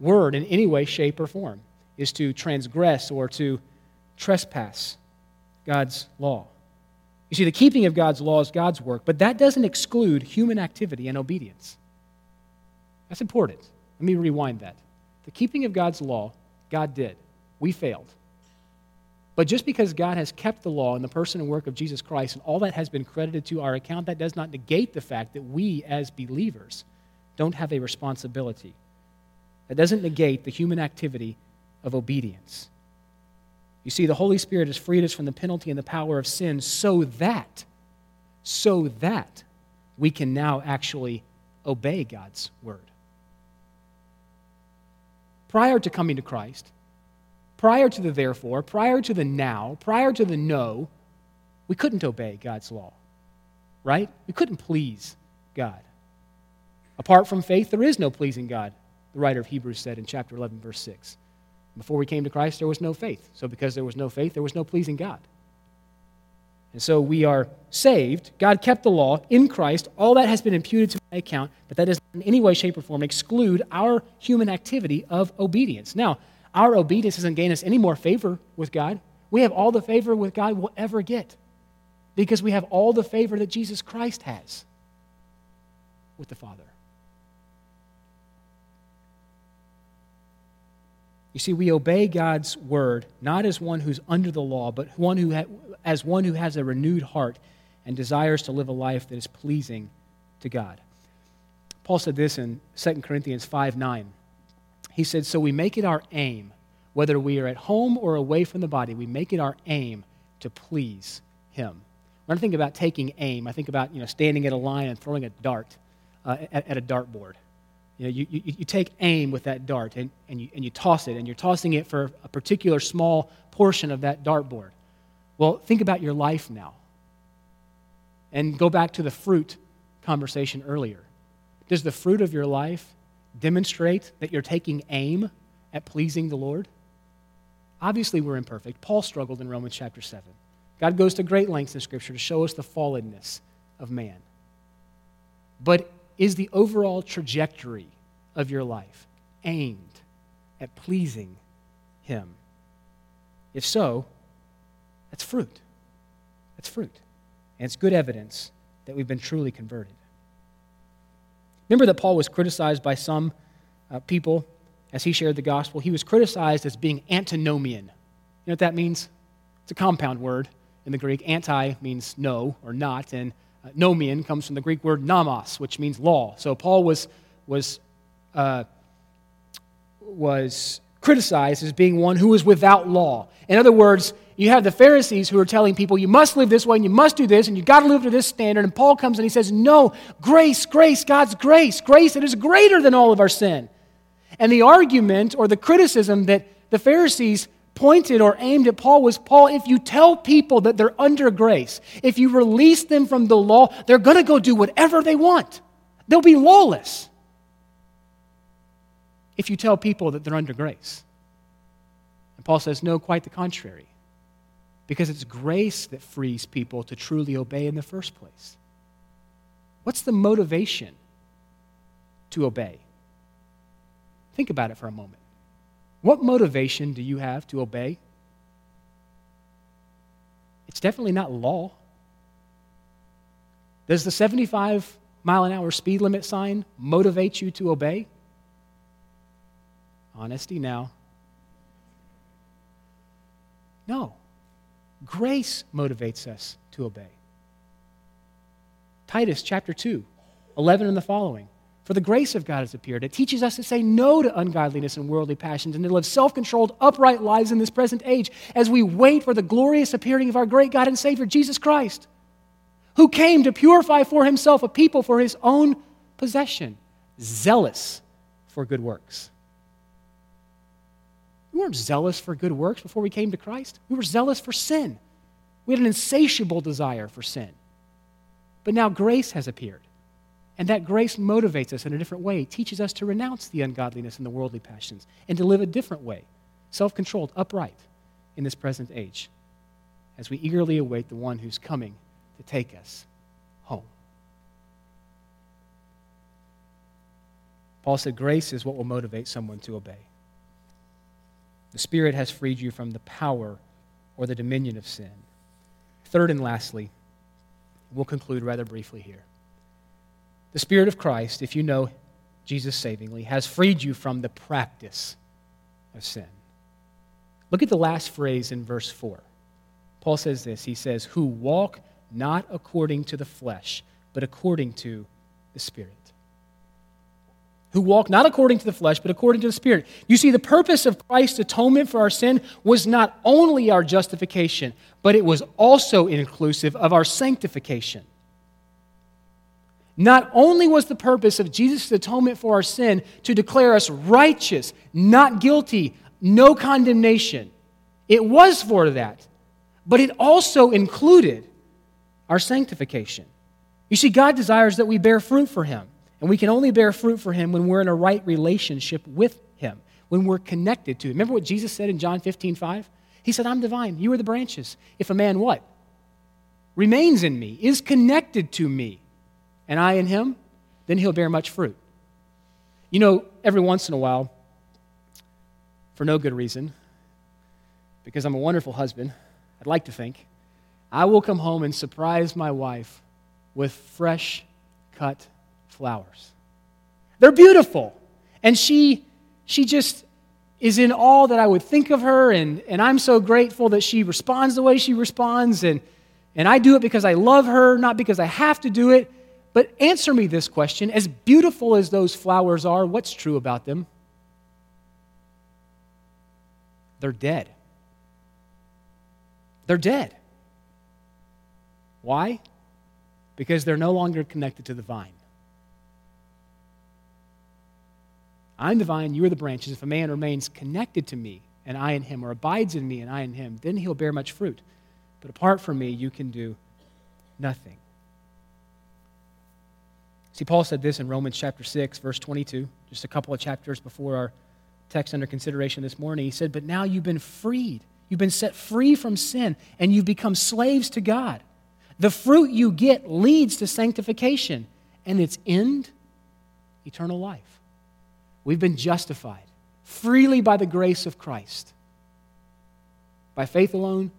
word in any way, shape, or form, is to transgress or to trespass. God's law. You see, the keeping of God's law is God's work, but that doesn't exclude human activity and obedience. That's important. Let me rewind that. The keeping of God's law, God did. We failed. But just because God has kept the law in the person and work of Jesus Christ and all that has been credited to our account, that does not negate the fact that we as believers don't have a responsibility. That doesn't negate the human activity of obedience. You see, the Holy Spirit has freed us from the penalty and the power of sin so that, so that we can now actually obey God's word. Prior to coming to Christ, prior to the therefore, prior to the now, prior to the no, we couldn't obey God's law, right? We couldn't please God. Apart from faith, there is no pleasing God, the writer of Hebrews said in chapter 11, verse 6. Before we came to Christ, there was no faith. So, because there was no faith, there was no pleasing God. And so we are saved. God kept the law in Christ. All that has been imputed to my account, but that does in any way, shape, or form exclude our human activity of obedience. Now, our obedience doesn't gain us any more favor with God. We have all the favor with God we'll ever get because we have all the favor that Jesus Christ has with the Father. You see, we obey God's word not as one who's under the law, but one who ha- as one who has a renewed heart and desires to live a life that is pleasing to God. Paul said this in 2 Corinthians 5 9. He said, So we make it our aim, whether we are at home or away from the body, we make it our aim to please Him. When I think about taking aim, I think about you know, standing at a line and throwing a dart uh, at, at, a dartboard. You, know, you, you, you, take aim with that dart and, and, you, and you toss it, and you're tossing it for a particular small portion of that dartboard. Well, think about your life now. And go back to the fruit conversation earlier. Does the fruit of your life demonstrate that you're taking aim at pleasing the Lord? Obviously, we're imperfect. Paul struggled in Romans chapter 7. God goes to great lengths in Scripture to show us the fallenness of man. But is the overall trajectory of your life aimed at pleasing Him? If so, that's fruit. That's fruit. And it's good evidence that we've been truly converted. Remember that Paul was criticized by some uh, people as he shared the gospel. He was criticized as being antinomian. You know what that means? It's a compound word in the Greek. Anti means no or not, and uh, nomian comes from the Greek word nomos, which means law. So Paul was, was, uh, was criticized as being one who was without law. In other words, you have the Pharisees who are telling people, you must live this way and you must do this and you've got to live to this standard. And Paul comes and he says, no, grace, grace, God's grace, grace that is greater than all of our sin. And the argument or the criticism that the Pharisees pointed or aimed at Paul was Paul, if you tell people that they're under grace, if you release them from the law, they're going to go do whatever they want. They'll be lawless if you tell people that they're under grace. And Paul says, no, quite the contrary. Because it's grace that frees people to truly obey in the first place. What's the motivation to obey? Think about it for a moment. What motivation do you have to obey? It's definitely not law. Does the 75 mile an hour speed limit sign motivate you to obey? Honesty now. No. Grace motivates us to obey. Titus chapter 2, 11 and the following. For the grace of God has appeared. It teaches us to say no to ungodliness and worldly passions and to live self controlled, upright lives in this present age as we wait for the glorious appearing of our great God and Savior, Jesus Christ, who came to purify for himself a people for his own possession, zealous for good works. We weren't zealous for good works before we came to Christ. We were zealous for sin. We had an insatiable desire for sin. But now grace has appeared. And that grace motivates us in a different way, teaches us to renounce the ungodliness and the worldly passions and to live a different way, self controlled, upright in this present age, as we eagerly await the one who's coming to take us home. Paul said, Grace is what will motivate someone to obey. The Spirit has freed you from the power or the dominion of sin. Third and lastly, we'll conclude rather briefly here. The Spirit of Christ, if you know Jesus savingly, has freed you from the practice of sin. Look at the last phrase in verse 4. Paul says this He says, Who walk not according to the flesh, but according to the Spirit who walk not according to the flesh, but according to the Spirit. You see, the purpose of Christ's atonement for our sin was not only our justification, but it was also inclusive of our sanctification. Not only was the purpose of Jesus' atonement for our sin to declare us righteous, not guilty, no condemnation, it was for that, but it also included our sanctification. You see, God desires that we bear fruit for Him. And we can only bear fruit for him when we're in a right relationship with him, when we're connected to him. Remember what Jesus said in John 15, 5? He said, I'm divine. You are the branches. If a man what? Remains in me, is connected to me, and I in him, then he'll bear much fruit. You know, every once in a while, for no good reason, because I'm a wonderful husband, I'd like to think, I will come home and surprise my wife with fresh cut flowers. They're beautiful. And she, she just is in all that I would think of her, and, and I'm so grateful that she responds the way she responds. And, and I do it because I love her, not because I have to do it. But answer me this question as beautiful as those flowers are, what's true about them? They're dead. They're dead. Why? Because they're no longer connected to the vine. I'm the vine, you are the branches. If a man remains connected to me, and I in him, or abides in me, and I in him, then he'll bear much fruit. But apart from me, you can do nothing. See, Paul said this in Romans chapter 6, verse 22, just a couple of chapters before our text under consideration this morning. He said, But now you've been freed. You've been set free from sin, and you've become slaves to God. The fruit you get leads to sanctification, and its end, eternal life. We've been justified freely by the grace of Christ. By faith alone,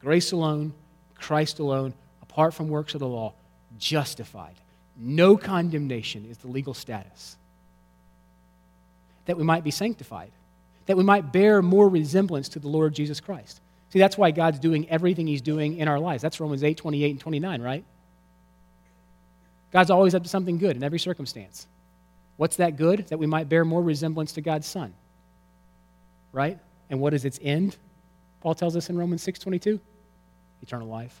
grace alone, Christ alone, apart from works of the law, justified. No condemnation is the legal status. That we might be sanctified, that we might bear more resemblance to the Lord Jesus Christ. See, that's why God's doing everything He's doing in our lives. That's Romans 8, 28, and 29, right? God's always up to something good in every circumstance. What's that good? That we might bear more resemblance to God's Son. Right? And what is its end? Paul tells us in Romans 6:22, eternal life.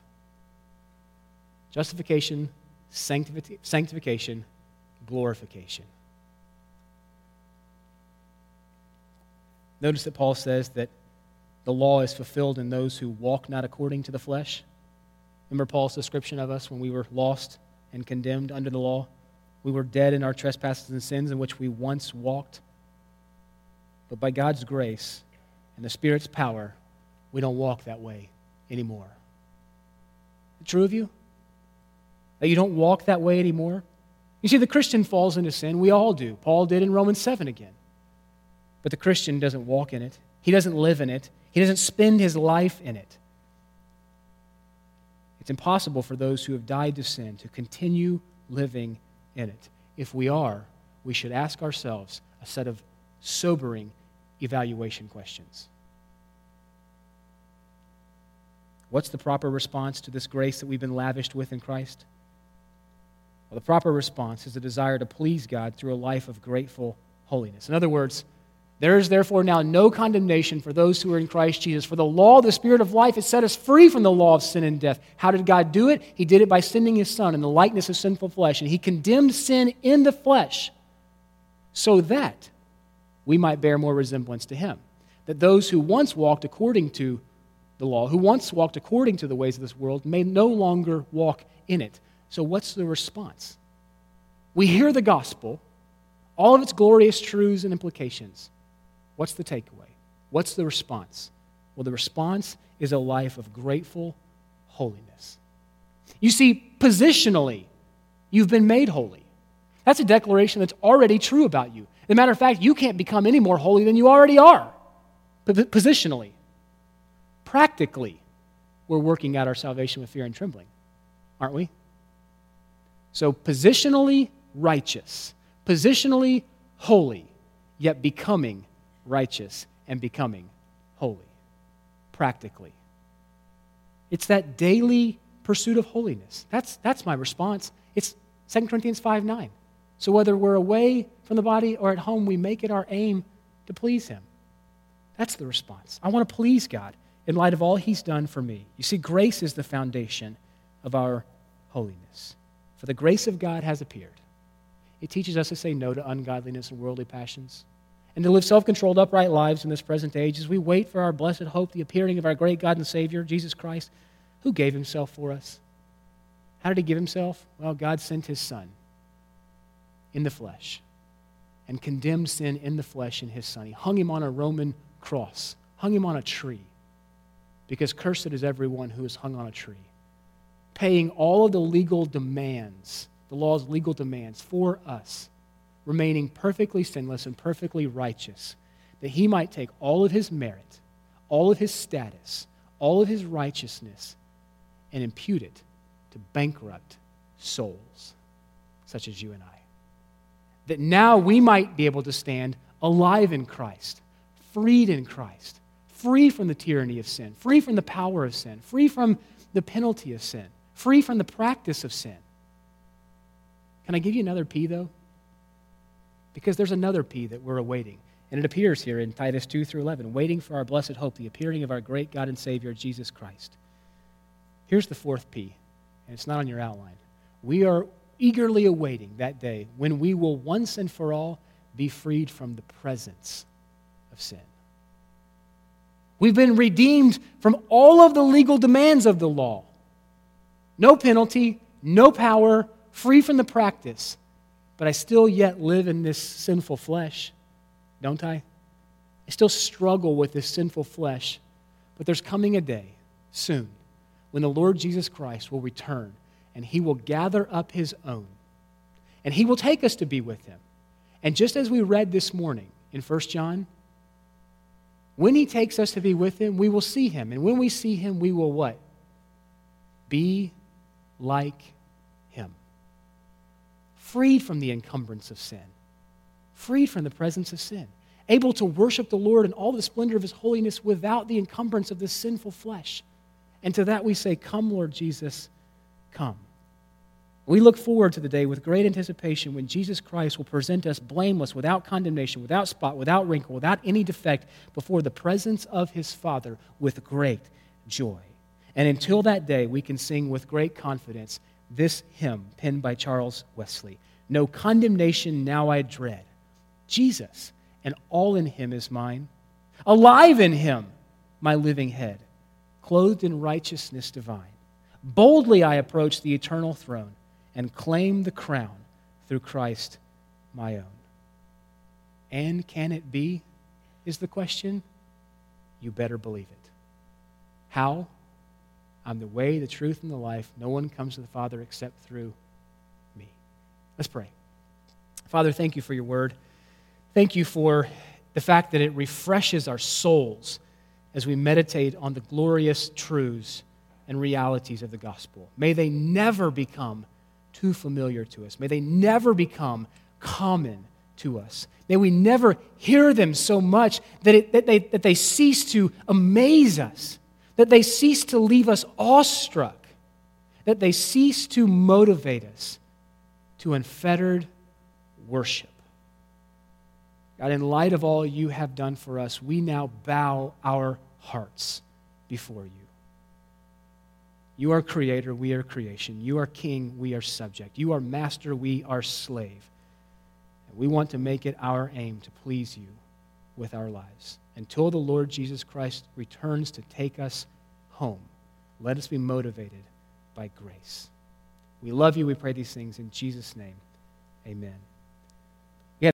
Justification, sanctification, glorification. Notice that Paul says that the law is fulfilled in those who walk not according to the flesh. Remember Paul's description of us when we were lost and condemned under the law? We were dead in our trespasses and sins in which we once walked. But by God's grace and the Spirit's power, we don't walk that way anymore. True of you? That you don't walk that way anymore? You see, the Christian falls into sin. We all do. Paul did in Romans 7 again. But the Christian doesn't walk in it, he doesn't live in it, he doesn't spend his life in it. It's impossible for those who have died to sin to continue living in it. If we are, we should ask ourselves a set of sobering evaluation questions. What's the proper response to this grace that we've been lavished with in Christ? Well, the proper response is a desire to please God through a life of grateful holiness. In other words, there is therefore now no condemnation for those who are in Christ Jesus. For the law, the Spirit of life, has set us free from the law of sin and death. How did God do it? He did it by sending His Son in the likeness of sinful flesh. And He condemned sin in the flesh so that we might bear more resemblance to Him. That those who once walked according to the law, who once walked according to the ways of this world, may no longer walk in it. So, what's the response? We hear the gospel, all of its glorious truths and implications. What's the takeaway? What's the response? Well, the response is a life of grateful holiness. You see, positionally, you've been made holy. That's a declaration that's already true about you. As a matter of fact, you can't become any more holy than you already are, positionally. Practically, we're working out our salvation with fear and trembling, aren't we? So, positionally righteous, positionally holy, yet becoming righteous, and becoming holy. Practically. It's that daily pursuit of holiness. That's, that's my response. It's 2 Corinthians 5 9. So whether we're away from the body or at home, we make it our aim to please Him. That's the response. I want to please God in light of all He's done for me. You see, grace is the foundation of our holiness. For the grace of God has appeared. It teaches us to say no to ungodliness and worldly passions and to live self controlled, upright lives in this present age as we wait for our blessed hope, the appearing of our great God and Savior, Jesus Christ, who gave himself for us. How did he give himself? Well, God sent his Son in the flesh and condemned sin in the flesh in his Son. He hung him on a Roman cross, hung him on a tree, because cursed is everyone who is hung on a tree, paying all of the legal demands, the law's legal demands for us remaining perfectly sinless and perfectly righteous, that he might take all of his merit, all of his status, all of his righteousness, and impute it to bankrupt souls such as you and I. That now we might be able to stand alive in Christ, freed in Christ, free from the tyranny of sin, free from the power of sin, free from the penalty of sin, free from the practice of sin Can I give you another P, though? Because there's another P that we're awaiting. And it appears here in Titus 2 through 11, waiting for our blessed hope, the appearing of our great God and Savior, Jesus Christ. Here's the fourth P, and it's not on your outline. We are eagerly awaiting that day when we will once and for all be freed from the presence of sin. We've been redeemed from all of the legal demands of the law. No penalty, no power, free from the practice. But I still yet live in this sinful flesh, don't I? I still struggle with this sinful flesh. But there's coming a day soon when the Lord Jesus Christ will return and he will gather up his own and he will take us to be with him. And just as we read this morning in 1 John, when he takes us to be with him, we will see him. And when we see him, we will what? Be like him. Freed from the encumbrance of sin, freed from the presence of sin, able to worship the Lord in all the splendor of his holiness without the encumbrance of this sinful flesh. And to that we say, Come, Lord Jesus, come. We look forward to the day with great anticipation when Jesus Christ will present us blameless, without condemnation, without spot, without wrinkle, without any defect, before the presence of his Father with great joy. And until that day, we can sing with great confidence this hymn penned by Charles Wesley No condemnation now I dread. Jesus and all in him is mine. Alive in him, my living head, clothed in righteousness divine. Boldly I approach the eternal throne and claim the crown through Christ my own. And can it be? Is the question. You better believe it. How? I'm the way, the truth, and the life. No one comes to the Father except through me. Let's pray. Father, thank you for your word. Thank you for the fact that it refreshes our souls as we meditate on the glorious truths and realities of the gospel. May they never become too familiar to us. May they never become common to us. May we never hear them so much that, it, that, they, that they cease to amaze us, that they cease to leave us awestruck, that they cease to motivate us to unfettered worship. God, in light of all you have done for us, we now bow our hearts before you. You are creator, we are creation. You are king, we are subject. You are master, we are slave. And we want to make it our aim to please you with our lives. Until the Lord Jesus Christ returns to take us home, let us be motivated by grace. We love you. We pray these things in Jesus' name. Amen.